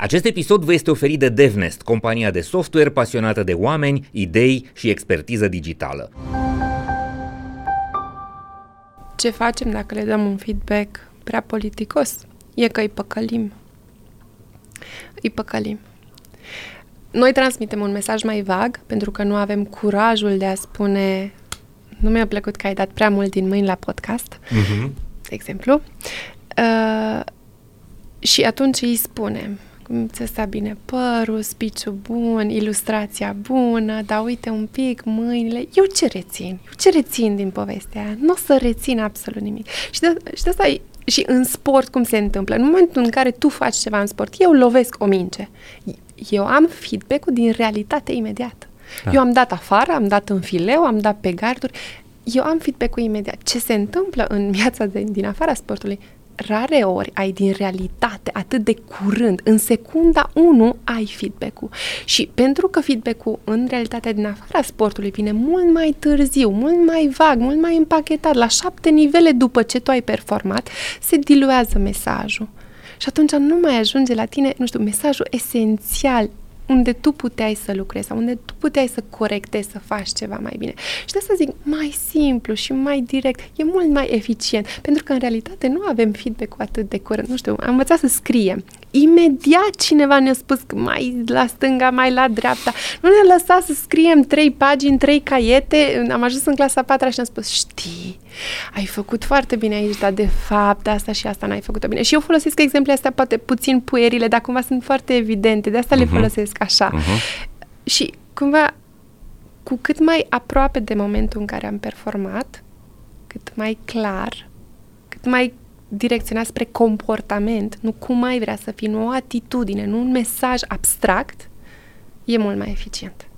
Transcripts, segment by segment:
Acest episod vă este oferit de DevNest, compania de software pasionată de oameni, idei și expertiză digitală. Ce facem dacă le dăm un feedback prea politicos? E că îi păcălim. Îi păcălim. Noi transmitem un mesaj mai vag pentru că nu avem curajul de a spune nu mi-a plăcut că ai dat prea mult din mâini la podcast, uh-huh. de exemplu. Uh, și atunci îi spunem, cum ți sta bine părul, spiciul bun, ilustrația bună, dar uite un pic mâinile. Eu ce rețin? Eu ce rețin din povestea aia? Nu o să rețin absolut nimic. Și de, și de asta e, și în sport cum se întâmplă? În momentul în care tu faci ceva în sport, eu lovesc o minge. Eu am feedback-ul din realitate imediat. Da. Eu am dat afară, am dat în fileu, am dat pe garduri. Eu am feedback-ul imediat. Ce se întâmplă în viața de, din afara sportului? Rare ori ai din realitate atât de curând, în secunda 1 ai feedback-ul. Și pentru că feedback-ul în realitatea din afara sportului vine mult mai târziu, mult mai vag, mult mai împachetat, la șapte nivele după ce tu ai performat, se diluează mesajul. Și atunci nu mai ajunge la tine, nu știu, mesajul esențial, unde tu puteai să lucrezi sau unde tu puteai să corectezi, să faci ceva mai bine. Și de asta zic, mai simplu și mai direct, e mult mai eficient, pentru că în realitate nu avem feedback cu atât de curând. Nu știu, am învățat să scriem. Imediat cineva ne-a spus că mai la stânga, mai la dreapta. Nu ne-a lăsat să scriem trei pagini, trei caiete. Am ajuns în clasa 4 și ne-a spus, știi, ai făcut foarte bine aici, dar de fapt asta și asta n-ai făcut bine. Și eu folosesc exemple astea poate puțin puerile, dar cumva sunt foarte evidente, de asta uh-huh. le mhm. folosesc așa. Uh-huh. Și cumva cu cât mai aproape de momentul în care am performat, cât mai clar, cât mai direcționat spre comportament, nu cum mai vrea să fii, nu o atitudine, nu un mesaj abstract, e mult mai eficient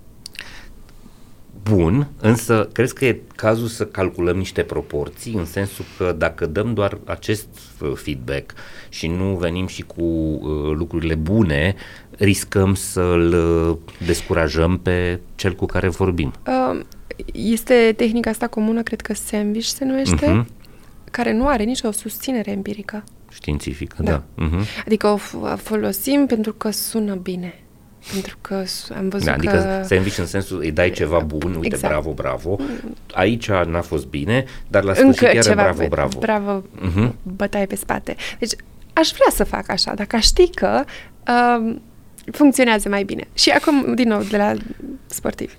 bun, însă crezi că e cazul să calculăm niște proporții, în sensul că dacă dăm doar acest uh, feedback și nu venim și cu uh, lucrurile bune, riscăm să-l uh, descurajăm pe cel cu care vorbim. Uh, este tehnica asta comună, cred că sandwich se numește, uh-huh. Care nu are nicio susținere empirică. Științifică, da. da. Uh-huh. Adică o folosim pentru că sună bine. Pentru că am văzut da, adică că... sandwich în sensul îi dai ceva bun, uite, exact. bravo, bravo. Aici n-a fost bine, dar la sfârșit Încă iar ceva bravo, bravo. Bravo, uh-huh. bătaie pe spate. Deci aș vrea să fac așa, dacă aș ști că uh, funcționează mai bine. Și acum, din nou, de la sportivi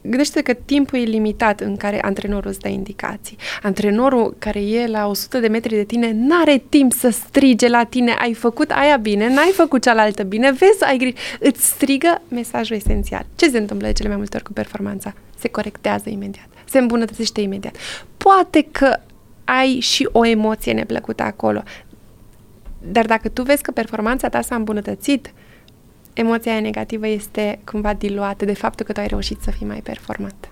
gândește că timpul e limitat în care antrenorul îți dă indicații. Antrenorul care e la 100 de metri de tine n-are timp să strige la tine, ai făcut aia bine, n-ai făcut cealaltă bine, vezi, ai grijă. Îți strigă mesajul esențial. Ce se întâmplă de cele mai multe ori cu performanța? Se corectează imediat, se îmbunătățește imediat. Poate că ai și o emoție neplăcută acolo, dar dacă tu vezi că performanța ta s-a îmbunătățit, emoția negativă este cumva diluată de faptul că tu ai reușit să fii mai performant.